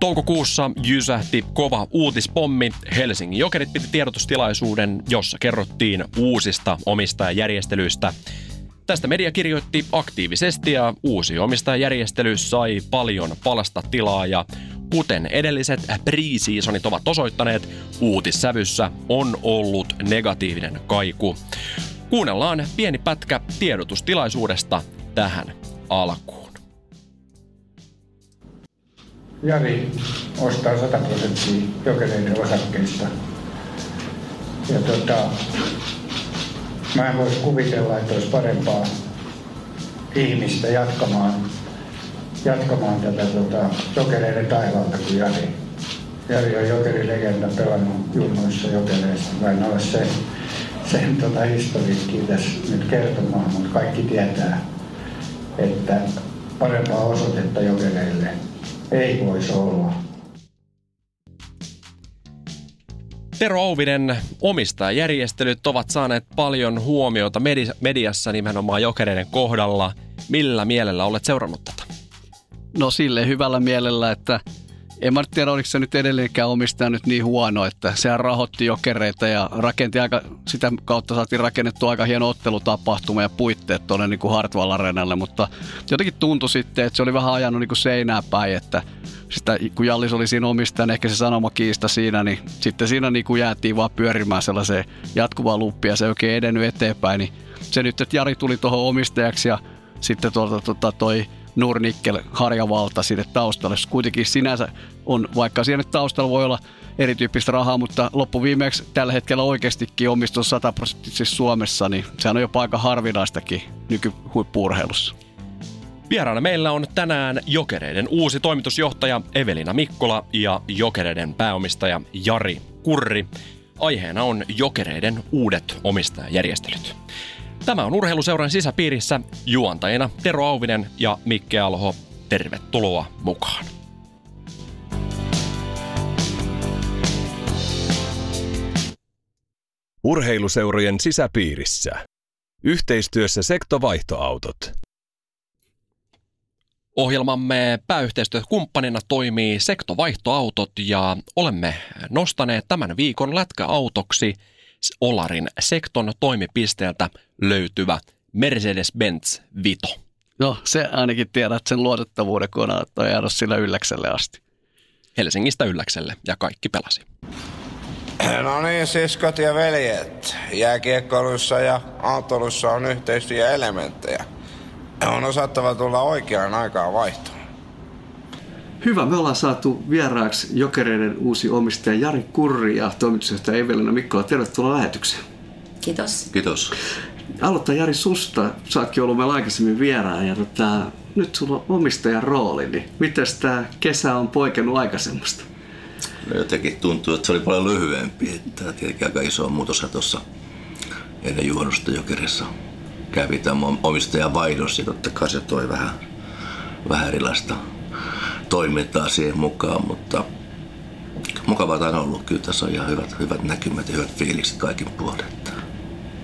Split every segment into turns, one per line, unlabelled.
Toukokuussa jysähti kova uutispommi. Helsingin Jokerit piti tiedotustilaisuuden, jossa kerrottiin uusista omistajajärjestelyistä. Tästä media kirjoitti aktiivisesti ja uusi omistajajärjestely sai paljon palasta tilaa ja kuten edelliset pre-seasonit ovat osoittaneet, uutissävyssä on ollut negatiivinen kaiku. Kuunnellaan pieni pätkä tiedotustilaisuudesta tähän alkuun.
Jari ostaa 100 prosenttia jokereiden osakkeista. Ja tota, mä en voisi kuvitella, että olisi parempaa ihmistä jatkamaan, jatkamaan tätä tota, jokereiden taivaalta kuin Jari. Jari on jokerilegenda pelannut junnoissa jokereissa. Mä en ole sen, sen tota historiikkiä tässä nyt kertomaan, mutta kaikki tietää, että parempaa osoitetta jokereille ei voisi olla.
Tero Ouvinen, omistajajärjestelyt ovat saaneet paljon huomiota mediassa nimenomaan jokereiden kohdalla. Millä mielellä olet seurannut tätä?
No sille hyvällä mielellä, että en mä tiedä, oliko se nyt edelleenkään omistaja nyt niin huono, että sehän rahoitti jokereita ja rakenti aika, sitä kautta saatiin rakennettu aika hieno ottelutapahtuma ja puitteet tuonne niin kuin Hartwall Arenalle, mutta jotenkin tuntui sitten, että se oli vähän ajanut niin kuin seinää päin, että sitä, kun Jallis oli siinä omistajana, ehkä se sanomakiista siinä, niin sitten siinä niin kuin jäätiin vaan pyörimään sellaiseen jatkuvaan luppia, se ei oikein edennyt eteenpäin, niin se nyt, että Jari tuli tuohon omistajaksi ja sitten tuota, tuota, toi Nurnikkel harjavalta sinne taustalle. Kuitenkin sinänsä on, vaikka siellä nyt taustalla voi olla erityyppistä rahaa, mutta loppuviimeksi tällä hetkellä oikeastikin omistus 100 prosenttisesti Suomessa, niin sehän on jopa aika harvinaistakin nykyhuippuurheilussa.
Vieraana meillä on tänään Jokereiden uusi toimitusjohtaja Evelina Mikkola ja Jokereiden pääomistaja Jari Kurri. Aiheena on Jokereiden uudet omistajajärjestelyt. Tämä on Urheiluseuran sisäpiirissä juontajina Tero Auvinen ja Mikke Alho. Tervetuloa mukaan.
Urheiluseurojen sisäpiirissä. Yhteistyössä sektovaihtoautot.
Ohjelmamme pääyhteistyökumppanina toimii Sektovaihtoautot ja olemme nostaneet tämän viikon lätkäautoksi Olarin Sekton toimipisteeltä löytyvä Mercedes-Benz Vito.
No se ainakin tiedät sen luotettavuuden, kun on jäädä sillä ylläkselle asti.
Helsingistä ylläkselle ja kaikki pelasi.
No niin, siskot ja veljet. Jääkiekkoilussa ja autolussa on yhteistyöelementtejä. On osattava tulla oikeaan aikaan vaihtoon.
Hyvä, me ollaan saatu vieraaksi Jokereiden uusi omistaja Jari Kurri ja toimitusjohtaja Evelina Mikkola. Tervetuloa lähetykseen.
Kiitos.
Kiitos.
Aloittaa Jari susta. Saatkin ollut meillä aikaisemmin vieraan ja tota, nyt sulla on omistajan rooli, niin miten tämä kesä on poikennut aikaisemmasta?
No jotenkin tuntuu, että se oli paljon lyhyempi. Että tietenkin aika iso muutos tuossa ennen juhannusta Jokerissa kävi tämä omistajan vaihdos ja totta kai se toi vähän, vähän erilaista toimintaa siihen mukaan, mutta mukavaa on ollut. Kyllä tässä on ihan hyvät, hyvät näkymät ja hyvät fiilikset kaikin puolin.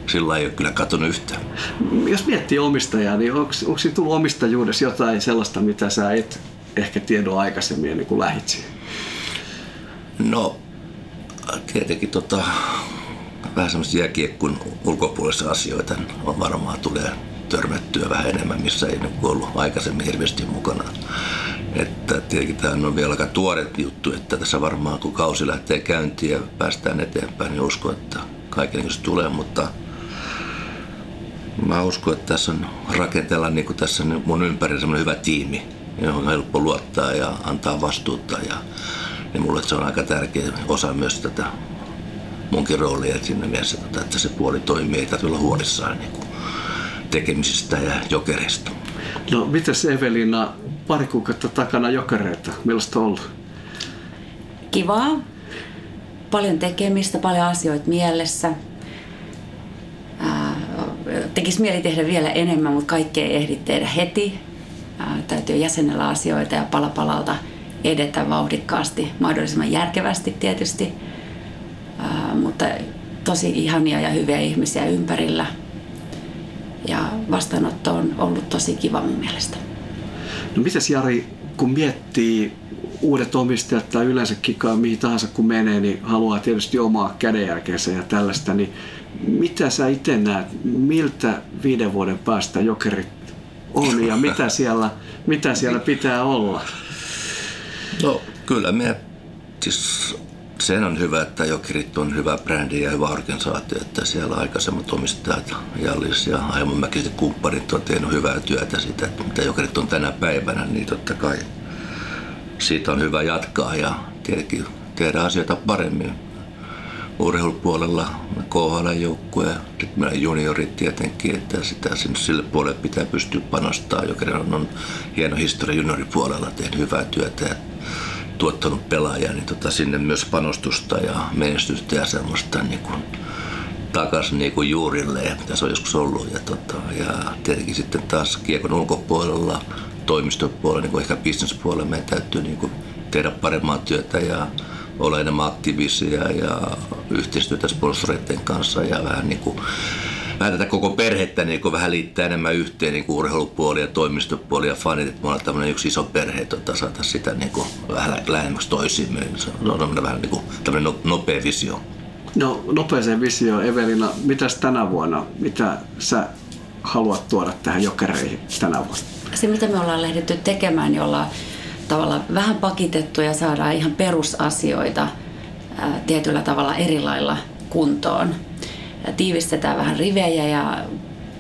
Sillä ei ole kyllä katsonut yhtään.
Jos miettii omistajaa, niin onko, onko tullut omistajuudessa jotain sellaista, mitä sä et ehkä tiedä aikaisemmin ennen kuin lähit siihen?
No, tietenkin tota, vähän semmoisia jääkiekkun ulkopuolisia asioita on varmaan tulee törmättyä vähän enemmän, missä ei ollut aikaisemmin hirveästi mukana. Että tietenkin tämä on vielä aika tuore juttu, että tässä varmaan kun kausi lähtee käyntiin ja päästään eteenpäin, niin uskon, että kaiken se tulee, mutta mä uskon, että tässä on rakentella niin kuin tässä mun ympärillä semmoinen hyvä tiimi, johon on helppo luottaa ja antaa vastuuta ja niin mulle se on aika tärkeä osa myös tätä munkin roolia siinä mielessä, että se puoli toimii, ei tarvitse olla huolissaan niin kuin tekemisistä ja jokerista.
No mitäs Evelina, pari kuukautta takana jokereita, millaista on ollut?
kivaa. Paljon tekemistä, paljon asioita mielessä. Tekisi mieli tehdä vielä enemmän, mutta kaikkea ei ehdi tehdä heti. Täytyy jäsenellä asioita ja palapalalta edetä vauhdikkaasti, mahdollisimman järkevästi tietysti. Mutta tosi ihania ja hyviä ihmisiä ympärillä. Ja vastaanotto on ollut tosi kiva mun mielestä.
No mitäs Jari, kun miettii uudet omistajat tai yleensäkin mihin tahansa kun menee, niin haluaa tietysti omaa kädenjälkeensä ja tällaista, niin mitä sä itse näet, miltä viiden vuoden päästä jokerit on ja mitä siellä, mitä siellä pitää olla?
No kyllä me, siis sen on hyvä, että Jokerit on hyvä brändi ja hyvä organisaatio, että siellä aikaisemmat omistajat, Jallis ja Aimonmäkiset kumppanit on tehnyt hyvää työtä sitä, että mitä Jokerit on tänä päivänä, niin totta kai siitä on hyvä jatkaa ja tietenkin tehdä asioita paremmin. Urheilupuolella KHL-joukkue, meidän juniorit tietenkin, että sitä sinne sille puolelle pitää pystyä panostamaan. Jokerin on, hieno historia junioripuolella, tehnyt hyvää työtä tuottanut pelaajia, niin tota, sinne myös panostusta ja menestystä ja semmoista niin kuin, takaisin niin kuin juurille, mitä se on joskus ollut. Ja, tota, ja tietenkin sitten taas kiekon ulkopuolella, toimistopuolella, niin kuin ehkä bisnespuolella meidän täytyy niin kuin tehdä paremmaa työtä ja olla enemmän aktiivisia ja yhteistyötä sponsoreiden kanssa ja vähän niin kuin vähän tätä koko perhettä niin vähän liittää enemmän yhteen niin kuin urheilupuoli ja toimistopuoli ja fanit, että me ollaan tämmöinen yksi iso perhe, että saada sitä niin kuin vähän lähemmäksi toisiimme. Se on vähän niin kuin tämmöinen no, nopea visio.
No nopeeseen visioon, Evelina, mitäs tänä vuonna, mitä sä haluat tuoda tähän jokereihin tänä vuonna?
Se, mitä me ollaan lähdetty tekemään, niin ollaan tavallaan vähän pakitettu ja saadaan ihan perusasioita ää, tietyllä tavalla eri lailla kuntoon tiivistetään vähän rivejä ja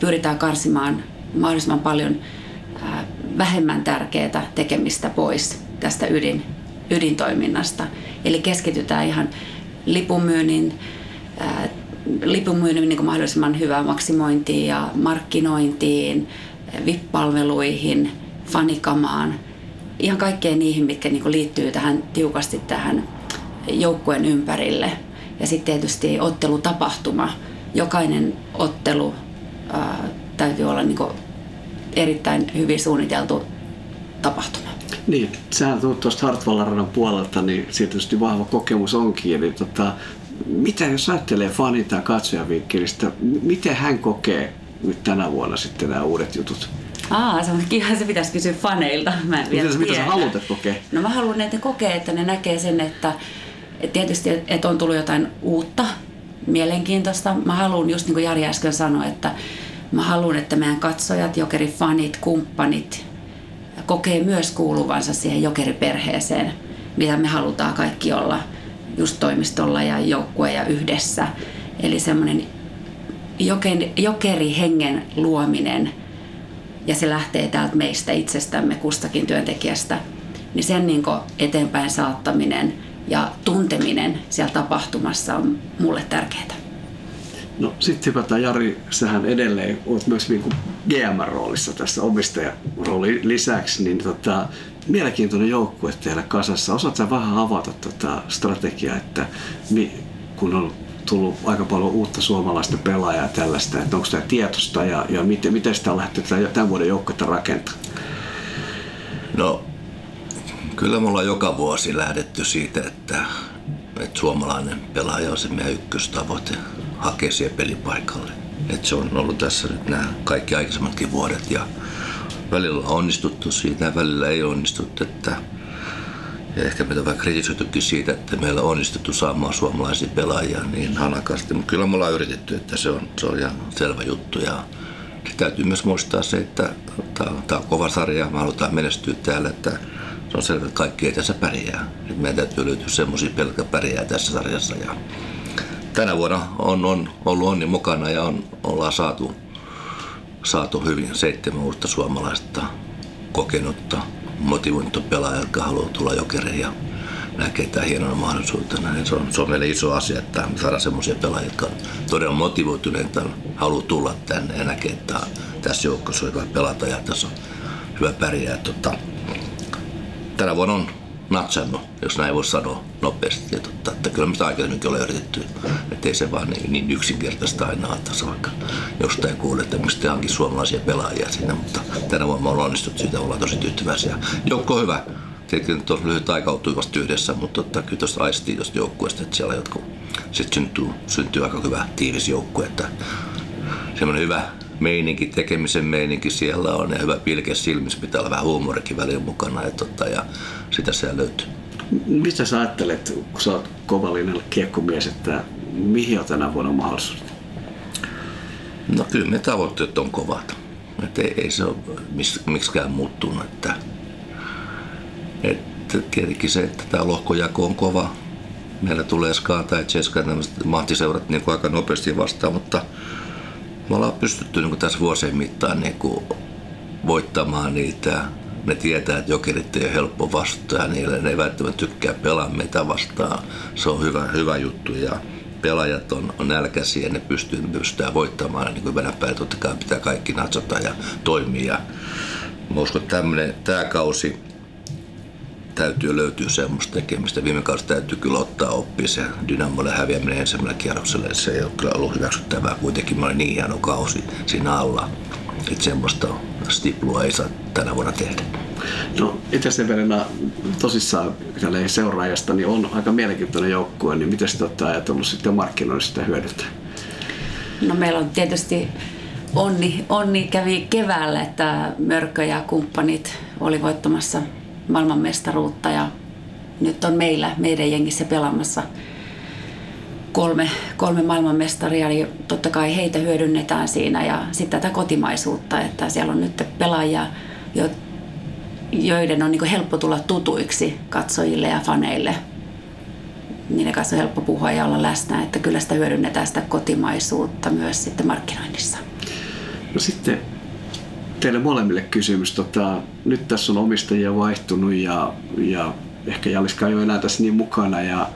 pyritään karsimaan mahdollisimman paljon vähemmän tärkeää tekemistä pois tästä ydin, ydintoiminnasta. Eli keskitytään ihan lipunmyynnin, lipunmyynnin niin mahdollisimman hyvään maksimointiin ja markkinointiin, VIP-palveluihin, fanikamaan, ihan kaikkeen niihin, mitkä niin liittyy tähän tiukasti tähän joukkueen ympärille. Ja sitten tietysti ottelutapahtuma, jokainen ottelu ää, täytyy olla niin erittäin hyvin suunniteltu tapahtuma.
Niin, sä tulet tuosta Hartwallaradan puolelta, niin siitä tietysti vahva kokemus onkin. Eli tota, mitä jos ajattelee fanin tai katsojavinkkelistä, miten hän kokee nyt tänä vuonna sitten nämä uudet jutut?
Aa, se on kiva, se pitäisi kysyä faneilta. Mä en
vielä mitä, mitä sä haluat kokea?
No mä haluan, että ne kokee, että ne näkee sen, että, että tietysti että on tullut jotain uutta, mielenkiintoista. Mä haluan, just niin kuin Jari äsken sanoi, että mä haluan, että meidän katsojat, jokerifanit, kumppanit kokee myös kuuluvansa siihen jokeriperheeseen, mitä me halutaan kaikki olla just toimistolla ja joukkue ja yhdessä. Eli semmoinen jokerihengen luominen ja se lähtee täältä meistä itsestämme kustakin työntekijästä, niin sen niin eteenpäin saattaminen – ja tunteminen siellä tapahtumassa on mulle tärkeää.
No sitten hypätään Jari, sähän edelleen olet myös niin GM-roolissa tässä omistajaroolin lisäksi, niin tota, mielenkiintoinen joukkue teillä kasassa. Osaatko vähän avata tota strategiaa, että mi, kun on tullut aika paljon uutta suomalaista pelaajaa ja tällaista, että onko tämä tietosta ja, ja miten, miten sitä on lähdetty tämän vuoden joukkuetta rakentamaan?
No Kyllä me ollaan joka vuosi lähdetty siitä, että, että suomalainen pelaaja on se meidän ykköstavoite, hakee siihen pelipaikalle. Että se on ollut tässä nyt nämä kaikki aikaisemmatkin vuodet ja välillä on onnistuttu siitä ja välillä ei onnistuttu. Että, ja ehkä meitä on vähän kritisoitukin siitä, että meillä on onnistuttu saamaan suomalaisia pelaajia niin hanakasti. Mutta kyllä me ollaan yritetty, että se on, se on ihan selvä juttu. Ja täytyy myös muistaa se, että tämä on kova sarja, me halutaan menestyä täällä, että se on selvä, että kaikki ei tässä pärjää. Et meidän täytyy löytyä semmoisia pelkkä pärjää tässä sarjassa. Ja tänä vuonna on, on ollut onni mukana ja on, ollaan saatu, saatu hyvin seitsemän uutta suomalaista kokenutta, motivoinutta pelaajaa, jotka haluaa tulla jokereen ja näkee tämän hienona mahdollisuutena. Niin se, on, se on meille iso asia, että saadaan semmoisia pelaajia, jotka on todella motivoituneita, haluaa tulla tänne ja näkee, että tässä joukkossa on hyvä pelata ja tässä on hyvä pärjää. Tota, tänä vuonna on natsannut, jos näin voi sanoa nopeasti. Ja totta, että kyllä mitä aikaisemminkin ole yritetty. Että ei se vaan niin, niin yksinkertaista aina antaa vaikka jostain kuulee, että mistä onkin suomalaisia pelaajia siinä, mutta tänä vuonna on onnistuttu siitä, ollaan tosi tyytyväisiä. Joukko hyvä. Tietenkin on lyhyt aika oltu vasta yhdessä, mutta totta, kyllä tuosta aistii tuosta joukkueesta, että siellä jotkut sitten syntyy, syntyy aika hyvä tiivis joukkue, että semmoinen hyvä meininki, tekemisen meininki siellä on ja hyvä pilke silmissä, pitää olla vähän huumorikin väliin mukana ja, totta, ja sitä siellä löytyy.
Mitä sä ajattelet, kun sä oot kovallinen kiekkomies, että mihin on tänä vuonna mahdollisuus?
No kyllä me tavoitteet on kovat. Että ei, ei se ole miksikään muuttunut. Että, että tietenkin se, että tämä lohkojako on kova. Meillä tulee Skata ja Cheska tämmöiset mahtiseurat niin aika nopeasti vastaan, mutta me ollaan pystytty niin tässä vuosien mittaan niin kuin voittamaan niitä. Ne tietää, että jokerit ei ole helppo vastaa niille. Ne ei välttämättä tykkää pelaa meitä vastaan. Se on hyvä, hyvä juttu ja pelaajat on, on nälkäisiä ne pystyy, ne pystytään voittamaan. Niin kuin päin totta kai pitää kaikki natsata ja toimia. Mä uskon, että tämä kausi täytyy löytyä semmoista tekemistä. Viime kaudella täytyy kyllä ottaa oppia se Dynamolle häviäminen ensimmäisellä kierroksella. Se ei ole kyllä ollut hyväksyttävää. Kuitenkin mä olin niin hieno kausi siinä alla. Että semmoista stiplua ei saa tänä vuonna tehdä.
No Itä-Severina tosissaan seuraajasta niin on aika mielenkiintoinen joukkue, niin miten te olette ajatellut sitten markkinoida sitä hyödyntää?
No meillä on tietysti onni, onni kävi keväällä, että Mörkö ja kumppanit oli voittamassa maailmanmestaruutta ja nyt on meillä, meidän jengissä pelaamassa kolme, kolme maailmanmestaria, niin totta kai heitä hyödynnetään siinä ja sitten tätä kotimaisuutta, että siellä on nyt pelaajia, joiden on niin helppo tulla tutuiksi katsojille ja faneille. Niiden kanssa on helppo puhua ja olla läsnä, että kyllä sitä hyödynnetään sitä kotimaisuutta myös sitten markkinoinnissa.
No sitten teille molemmille kysymys. Tota, nyt tässä on omistajia vaihtunut ja, ja ehkä Jaliska ei ole enää tässä niin mukana. Ja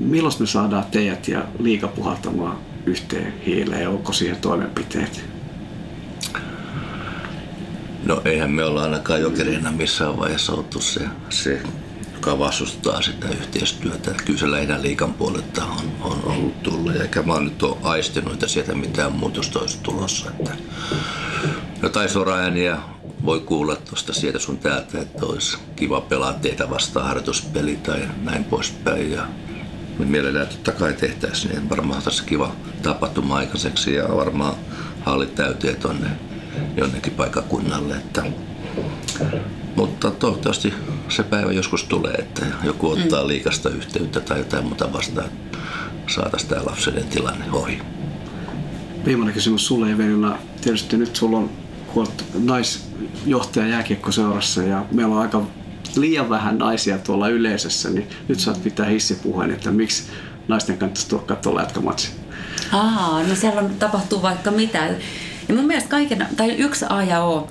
milloin me saadaan teidät ja liika puhaltamaan yhteen hiileen? Onko siihen toimenpiteet?
No eihän me olla ainakaan jokerina missään vaiheessa oltu se, se joka vastustaa sitä yhteistyötä. Kyllä se lähinnä liikan puolelta on, on ollut tullut, eikä mä nyt ole aistinut, että sieltä mitään muutosta olisi tulossa. Että jotain soraääniä voi kuulla tuosta sieltä sun täältä, että olisi kiva pelaa teitä vastaan harjoituspeli tai näin poispäin. Ja me mielellään totta kai tehtäisiin, niin varmaan tässä kiva tapahtuma aikaiseksi ja varmaan hallit täytyy tonne jonnekin paikakunnalle. Että mutta toivottavasti se päivä joskus tulee, että joku ottaa mm. liikasta yhteyttä tai jotain muuta vastaan, saataisiin tämä lapsiden tilanne ohi.
Viimeinen kysymys sulle Evelina. Tietysti nyt sulla on naisjohtaja jääkiekkoseurassa ja meillä on aika liian vähän naisia tuolla yleisössä, niin nyt saat pitää hissipuheen, että miksi naisten kannattaisi tulla katsoa lätkämatsi.
Aa, no siellä on, tapahtuu vaikka mitä. Ja mun mielestä kaiken, tai yksi A ja O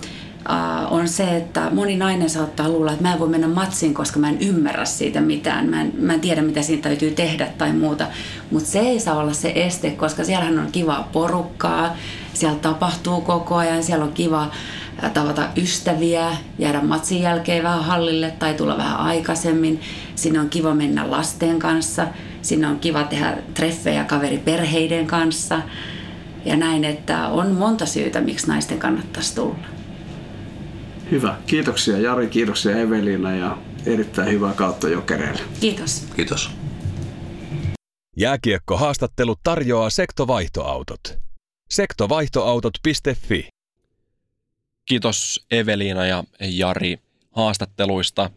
uh, on se, että moni nainen saattaa luulla, että mä en voi mennä matsiin, koska mä en ymmärrä siitä mitään. Mä en, mä en tiedä, mitä siinä täytyy tehdä tai muuta. Mutta se ei saa olla se este, koska siellähän on kivaa porukkaa, siellä tapahtuu koko ajan, siellä on kiva tavata ystäviä, jäädä matsin jälkeen vähän hallille tai tulla vähän aikaisemmin. Sinne on kiva mennä lasten kanssa, sinne on kiva tehdä treffejä kaveriperheiden kanssa ja näin, että on monta syytä, miksi naisten kannattaisi tulla.
Hyvä. Kiitoksia Jari, kiitoksia Evelina ja erittäin hyvää kautta Jokereille.
Kiitos.
Kiitos.
Jääkiekko-haastattelu tarjoaa sektovaihtoautot. Sektovaihtoautot.fi
Kiitos Evelina ja Jari haastatteluista.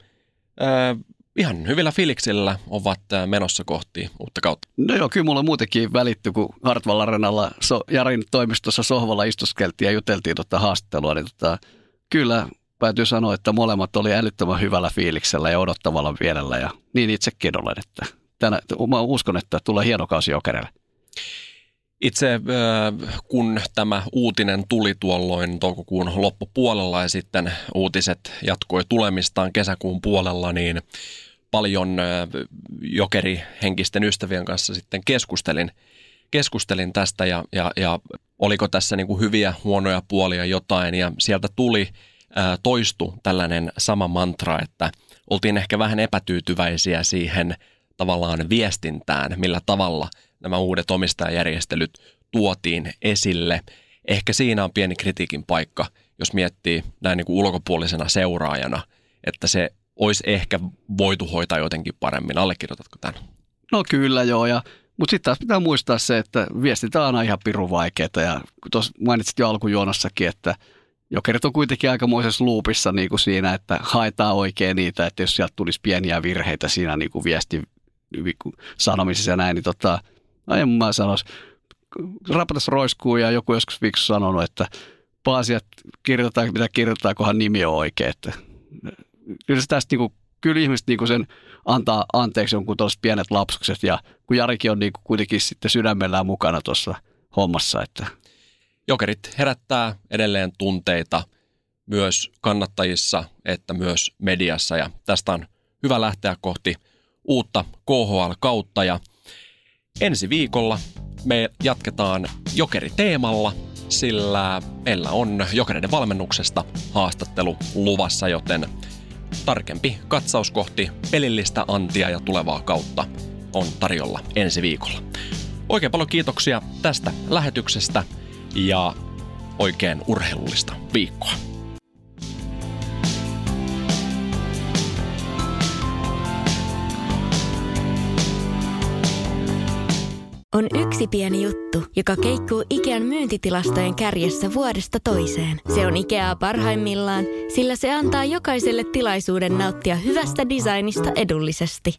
Äh, ihan hyvillä filiksillä ovat menossa kohti uutta kautta.
No joo, kyllä mulla muutenkin välitty, kun Hartwall Arenalla so, Jarin toimistossa sohvalla istuskeltiin ja juteltiin tuota haastattelua, niin tota, kyllä täytyy sanoa, että molemmat oli älyttömän hyvällä fiiliksellä ja odottavalla mielellä ja niin itsekin olen, että tänä, mä uskon, että tulee hieno kausi jokerelle.
Itse kun tämä uutinen tuli tuolloin toukokuun loppupuolella ja sitten uutiset jatkoi tulemistaan kesäkuun puolella, niin paljon jokerihenkisten ystävien kanssa sitten keskustelin, keskustelin tästä ja, ja, ja oliko tässä niin kuin hyviä, huonoja puolia jotain ja sieltä tuli toistu tällainen sama mantra, että oltiin ehkä vähän epätyytyväisiä siihen tavallaan viestintään, millä tavalla nämä uudet omistajajärjestelyt tuotiin esille. Ehkä siinä on pieni kritiikin paikka, jos miettii näin niin kuin ulkopuolisena seuraajana, että se olisi ehkä voitu hoitaa jotenkin paremmin. Allekirjoitatko tämän?
No kyllä joo, ja, mutta sitten taas pitää muistaa se, että viestintä on aina ihan pirun vaikeaa, ja tuossa mainitsit jo alkujuonossakin, että Jokerit on kuitenkin aikamoisessa luupissa niin kuin siinä, että haetaan oikein niitä, että jos sieltä tulisi pieniä virheitä siinä niin kuin viesti niin sanomisessa ja näin, niin tota, aiemmin mä sanoisin, roiskuu ja joku joskus fiksu sanonut, että paasi, että kirjoitetaan mitä kirjoitetaan, kunhan nimi on oikein. Että, kyllä se tästä niin kuin, kyllä ihmiset niin kuin sen antaa anteeksi jonkun tuollaiset pienet lapsukset ja kun Jarikin on niin kuin kuitenkin sitten sydämellään mukana tuossa hommassa, että
Jokerit herättää edelleen tunteita myös kannattajissa että myös mediassa. Ja tästä on hyvä lähteä kohti uutta KHL-kautta ja ensi viikolla me jatketaan jokeriteemalla, sillä meillä on jokereiden valmennuksesta haastattelu luvassa, joten tarkempi katsaus kohti pelillistä antia ja tulevaa kautta on tarjolla ensi viikolla. Oikein paljon kiitoksia tästä lähetyksestä ja oikein urheilullista viikkoa.
On yksi pieni juttu, joka keikkuu Ikean myyntitilastojen kärjessä vuodesta toiseen. Se on Ikeaa parhaimmillaan, sillä se antaa jokaiselle tilaisuuden nauttia hyvästä designista edullisesti.